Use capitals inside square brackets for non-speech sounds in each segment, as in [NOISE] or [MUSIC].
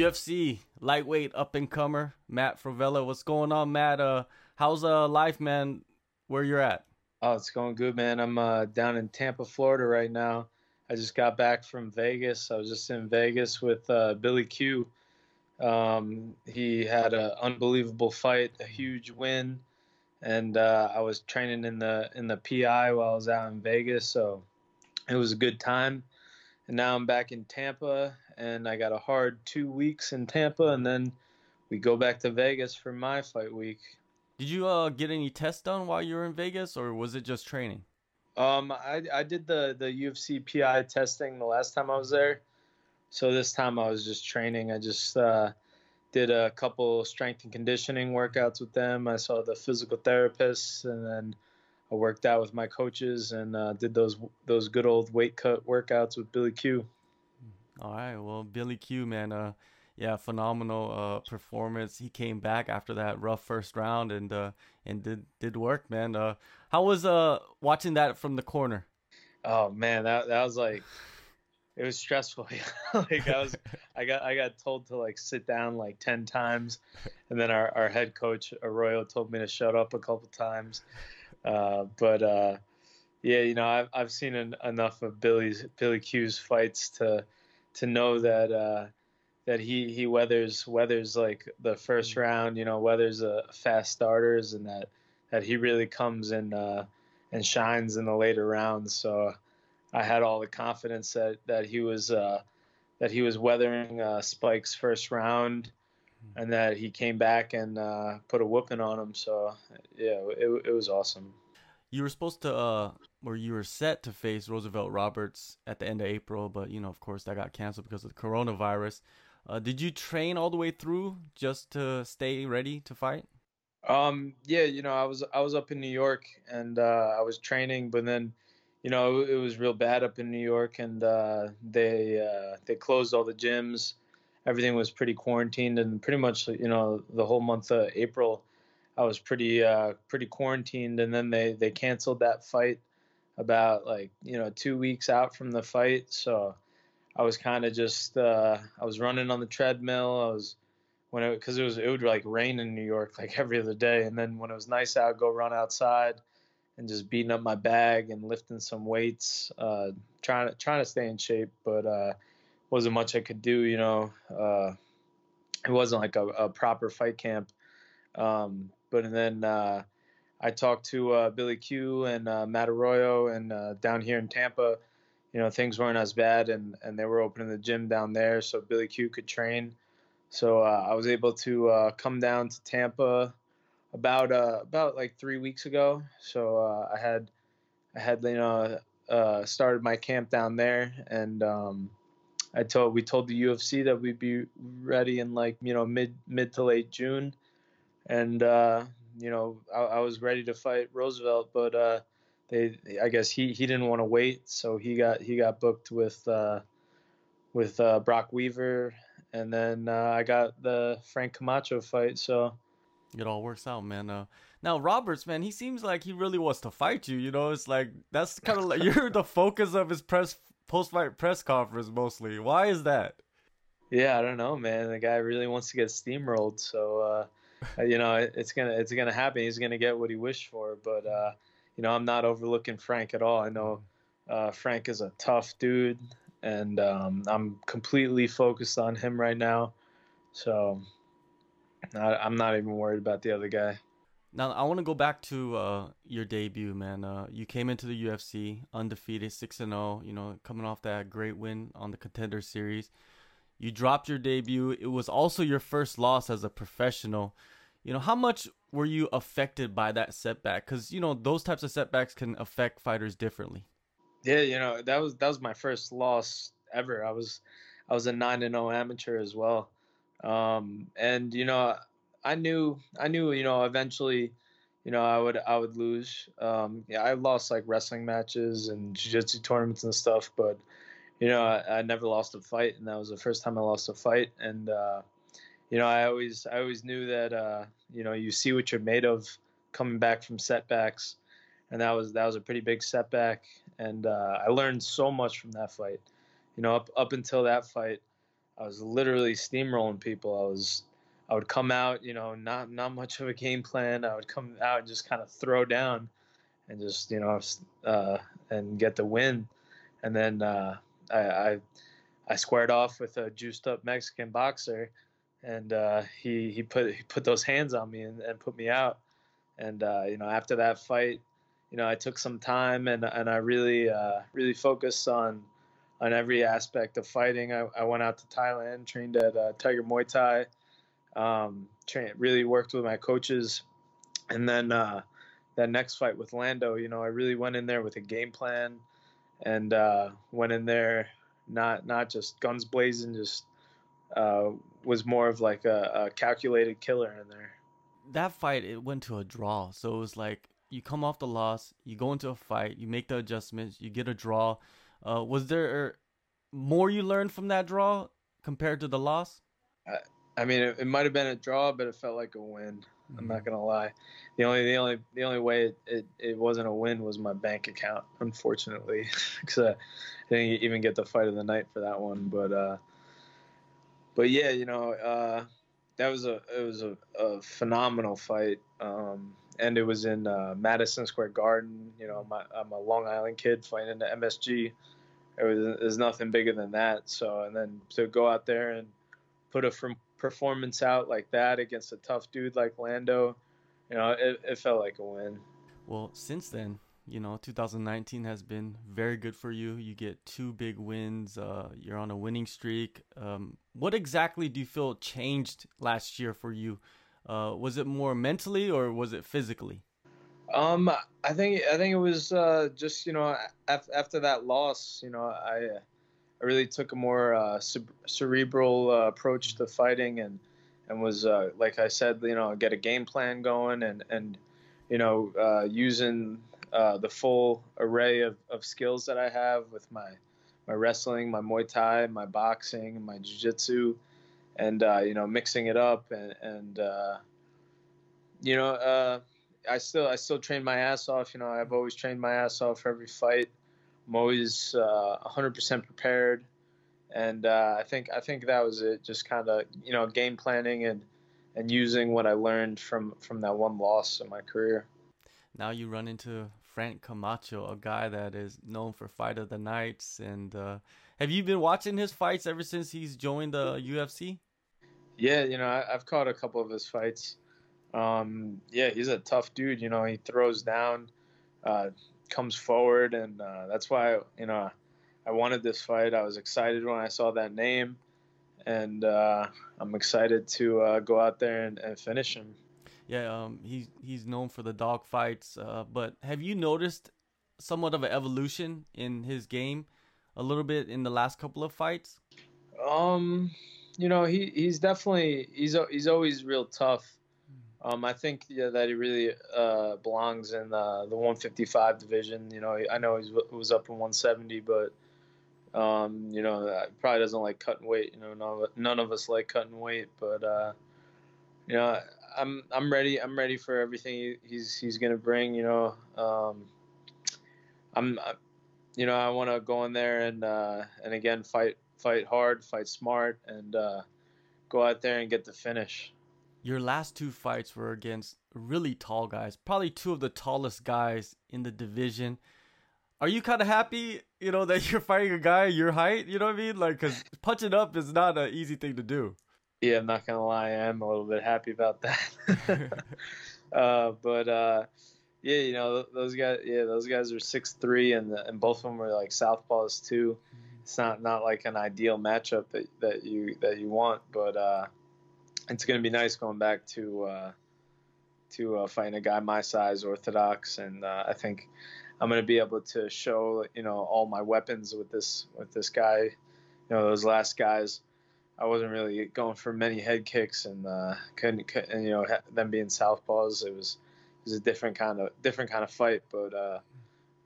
UFC lightweight up and comer Matt Frevola. What's going on, Matt? Uh, how's uh life, man? Where you're at? Oh, it's going good, man. I'm uh, down in Tampa, Florida right now. I just got back from Vegas. I was just in Vegas with uh, Billy Q. Um, he had an unbelievable fight, a huge win, and uh, I was training in the in the PI while I was out in Vegas, so it was a good time. And now I'm back in Tampa, and I got a hard two weeks in Tampa, and then we go back to Vegas for my fight week. Did you uh get any tests done while you were in Vegas, or was it just training? Um, I I did the the UFC PI testing the last time I was there, so this time I was just training. I just uh, did a couple strength and conditioning workouts with them. I saw the physical therapists, and then I worked out with my coaches and uh, did those those good old weight cut workouts with Billy Q. All right, well, Billy Q, man, uh, yeah, phenomenal uh, performance. He came back after that rough first round and uh, and did did work, man. Uh, how was uh watching that from the corner? Oh man, that that was like it was stressful. [LAUGHS] like I was, I got I got told to like sit down like ten times, and then our, our head coach Arroyo told me to shut up a couple times. Uh, but uh, yeah, you know I've I've seen enough of Billy's Billy Q's fights to to know that uh, that he he weathers weathers like the first mm. round, you know, weathers a fast starters, and that that he really comes and uh, and shines in the later rounds. So I had all the confidence that that he was uh, that he was weathering uh, Spike's first round, mm. and that he came back and uh, put a whooping on him. So yeah, it it was awesome. You were supposed to uh, where you were set to face Roosevelt Roberts at the end of April, but you know, of course, that got canceled because of the coronavirus. Uh, did you train all the way through just to stay ready to fight? Um, yeah, you know, I was I was up in New York and uh, I was training, but then, you know, it, was real bad up in New York, and uh, they uh, they closed all the gyms. Everything was pretty quarantined, and pretty much, you know, the whole month of April, I was pretty uh, pretty quarantined, and then they they canceled that fight about like you know two weeks out from the fight. So I was kind of just uh, I was running on the treadmill. I was when it because it was it would like rain in New York like [LAUGHS] every other day, and then when it was nice out, go run outside and just beating up my bag and lifting some weights, uh, trying to trying to stay in shape, but uh, wasn't much I could do. You know, uh, it wasn't like a, a proper fight camp. Um, but then uh, I talked to uh, Billy Q and uh, Matt Arroyo, and uh, down here in Tampa, you know, things weren't as bad, and, and they were opening the gym down there, so Billy Q could train. So uh, I was able to uh, come down to Tampa about uh, about like three weeks ago. So I had I had you know started my camp down there, and um, I told we told the UFC that we'd be ready in like you know mid mid to late June, and you know, I, I, was ready to fight Roosevelt, but uh, they, I guess he, he didn't want to wait, so he got he got booked with uh, with uh, Brock Weaver, and then uh, I got the Frank Camacho fight. So it all works out, man. Uh, now Roberts, man, he seems like he really wants to fight you. You know, it's like that's kind of like [LAUGHS] you're the focus of his press post fight press conference mostly. Why is that? Yeah, I don't know, man. The guy really wants to get steamrolled, so uh, uh, you know, it's gonna it's gonna happen. He's gonna get what he wished for. But uh, you know, I'm not overlooking Frank at all. I know uh, Frank is a tough dude, and um, I'm completely focused on him right now. So I, am not even worried about the other guy. Now I want to go back to uh, your debut, man. Uh, you came into the UFC undefeated, six and zero. Oh, you know, coming off that great win on the Contender Series. You dropped your debut. It was also your first loss as a professional. You know, how much were you affected by that setback? Because you know those types of setbacks can affect fighters differently. Yeah, you know that was that was my first loss ever. I was I was a nine and zero oh amateur as well, um, and you know I knew I knew you know eventually you know I would I would lose. Um, yeah, I lost like wrestling matches and jiu-jitsu tournaments and stuff, but you know, I, I, never lost a fight, and that was the first time I lost a fight. And uh, you know, I always I always knew that uh, you know you see what you're made of coming back from setbacks, and that was that was a pretty big setback. And uh, I learned so much from that fight. You know, up up until that fight, I was literally steamrolling people. I was I would come out, you know, not not much of a game plan. I would come out and just kind of throw down, and just you know, uh, and get the win. And then uh, I, I, I squared off with a juiced up Mexican boxer, and uh, he he put he put those hands on me and, and put me out. And uh, you know, after that fight, you know, I took some time and and I really uh, really focused on on every aspect of fighting. I, I went out to Thailand, trained at uh, Tiger Muay Thai um, really worked with my coaches, and then uh, that next fight with Lando, you know, I really went in there with a game plan, and uh, went in there not not just guns blazing, just uh, was more of like a, a calculated killer in there. That fight it went to a draw, so it was like you come off the loss, you go into a fight, you make the adjustments, you get a draw. Uh, was there more you learned from that draw compared to the loss? I mean, it, it might have been a draw, but it felt like a win. I'm not mm-hmm. gonna lie. The only the only the only way it, it, it wasn't a win was my bank account, unfortunately, [LAUGHS] because I didn't even get the fight of the night for that one. But uh, but yeah, you know, uh, that was a it was a, a phenomenal fight, um, and it was in uh, Madison Square Garden. You know, my, I'm a Long Island kid fighting in the MSG. It was there's nothing bigger than that. So and then to go out there and put a from performance out like that against a tough dude like Lando, you know, it, it felt like a win. Well, since then, you know, 2019 has been very good for you. You get two big wins. Uh, you're on a winning streak. Um, what exactly do you feel changed last year for you? Uh, was it more mentally or was it physically? Um, I think I think it was uh, just you know af- after that loss, you know, I I really took a more uh, cerebral uh, approach to fighting and and was uh, like I said, you know, get a game plan going and and you know uh, using uh, the full array of, of skills that I have with my my wrestling, my Muay Thai, my boxing, my Jiu-Jitsu, and uh, you know mixing it up and and you know I still I still train my ass off. You know I've always trained my ass off for every fight. I'm always uh, 100% prepared, and uh, I think I think that was it. Just kind of you know game planning and and using what I learned from from that one loss in my career. Now you run into Frank Camacho, a guy that is known for fight of the nights. And uh, have you been watching his fights ever since he's joined the UFC? Yeah, you know I, have caught a couple of his fights. Um, yeah, he's a tough dude. You know, he throws down. Uh, comes forward, and uh, that's why you know I wanted this fight. I was excited when I saw that name, and uh, I'm excited to uh, go out there and, and, finish him. Yeah, um, he's he's known for the dog fights, uh, but have you noticed somewhat of an evolution in his game, a little bit in the last couple of fights? Um, you know, he he's definitely he's he's always real tough um, I think yeah, that he really uh, belongs in the, the 155 division. You know, I know he was up in 170, but um, you know, probably doesn't like cutting weight. You know, none of, none of us like cutting weight, but uh, you know, I'm I'm ready. I'm ready for everything he's he's gonna bring. You know, um, I'm, you know, I want to go in there and uh, and again fight fight hard, fight smart, and uh, go out there and get the finish your last two fights were against really tall guys, probably two of the tallest guys in the division. Are you kind of happy, you know, [LAUGHS] that you're fighting a guy your height? You know what I mean? Like, because punching up is not an easy thing to do. Yeah, I'm not gonna lie, I am a little bit happy about that. [LAUGHS] [LAUGHS] uh, but uh, yeah, you know, those guys, yeah, those guys are six three, and and both of them are like southpaws too. It's not not like an ideal matchup that, that you that you want, but uh, it's going to be nice going back to uh, to uh, fighting a guy my size, orthodox, and uh, I think I'm going to be able to show you know all my weapons with this with this guy. You know those last guys, I wasn't really going for many head kicks and uh, couldn't, couldn't you know them being southpaws. It was it was a different kind of different kind of fight, but uh,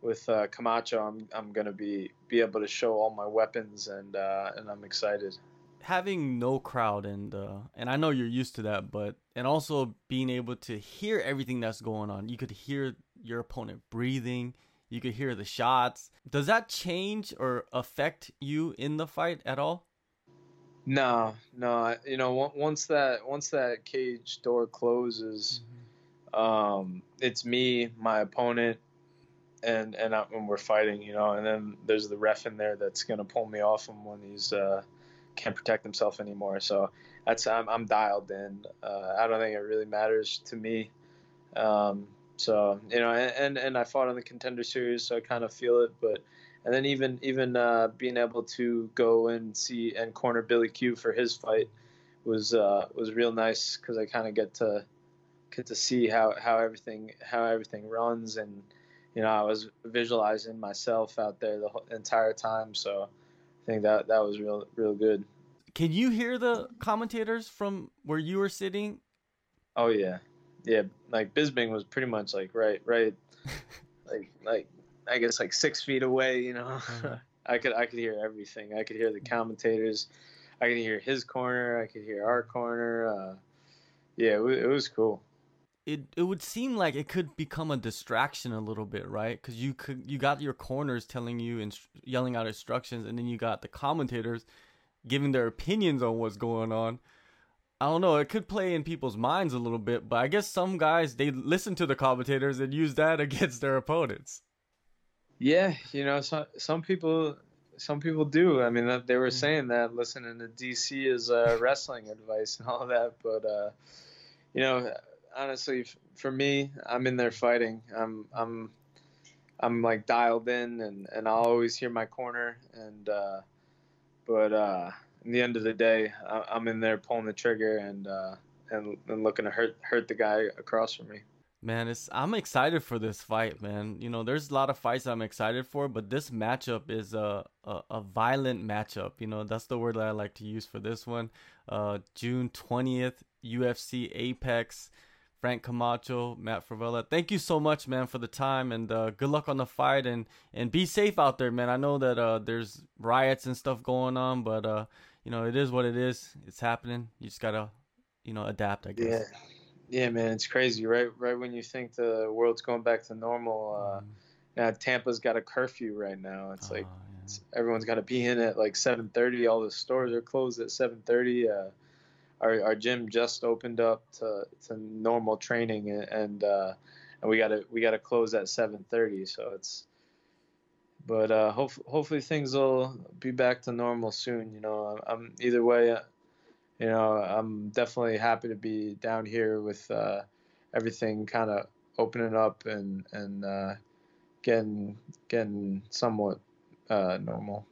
with uh, Camacho, I'm I'm gonna be be able to show all my weapons and uh, and I'm excited having no crowd and uh, and I know you're used to that, but and also being able to hear everything that's going on. You could hear your opponent breathing. You could hear the shots. Does that change or affect you in the fight at all? No, no. You know, once that once that cage door closes, mm-hmm. um, it's me, my opponent, and and when we're fighting, you know, and then there's the ref in there that's gonna pull me off him when he's uh, can't protect himself anymore. So that's I'm, I'm dialed in. Uh, I don't think it really matters to me. Um, so you know, and, and I fought on the contender series, so I kind of feel it. But and then even even uh, being able to go and see and corner Billy Q for his fight was uh, was real nice because I kind of get to get to see how, how everything how everything runs and you know I was visualizing myself out there the whole, entire time. So I think that that was real real good. Can you hear the commentators from where you were sitting? Oh yeah, yeah. Like Bisping was pretty much like right, right, [LAUGHS] like like I guess like six feet away. You know. [LAUGHS] I could I could hear everything. I could hear the commentators. I could hear his corner. I could hear our corner. Uh, yeah, it, it was cool it it would seem like it could become a distraction a little bit, right? Because you could you got your corners telling you and yelling out instructions, and then you got the commentators giving their opinions on what's going on. I don't know. It could play in people's minds a little bit, but I guess some guys they listen to the commentators and use that [LAUGHS] against their opponents. Yeah, you know, some some people some people do. I mean, they were mm. saying that listening to DC is uh, wrestling advice and all that, but uh, you know honestly, for me, I'm in there fighting. I'm I'm I'm like dialed in, and and I'll always hear my corner. And uh, but uh, in the end of the day, I, am in there pulling the trigger and uh, and and looking to hurt hurt the guy across from me. Man, it's I'm excited for this fight, man. You know, there's a lot of fights I'm excited for, but this matchup is a a, a violent matchup. You know, that's the word that I like to use for this one. Uh, June twentieth, UFC Apex. Frank Camacho, Matt Frevola. Thank you so much, man, for the time and uh, good luck on the fight and and be safe out there, man. I know that uh, there's riots and stuff going on, but uh, you know it is what it is. It's happening. You just gotta, you know, adapt. I guess. Yeah, yeah, man. It's crazy, right? Right when you think the world's going back to normal, uh, mm. now Tampa's got a curfew right now. It's like oh, yeah. it's, everyone's got to be in at like 7:30. All the stores are closed at 7:30 our, our gym just opened up to, to normal training and uh, and we gotta we gotta close at 7:30 so it's but uh, hope, hopefully things will be back to normal soon you know. I'm either way uh, you know I'm definitely happy to be down here with uh, everything kind of opening up and and uh, getting getting somewhat uh, normal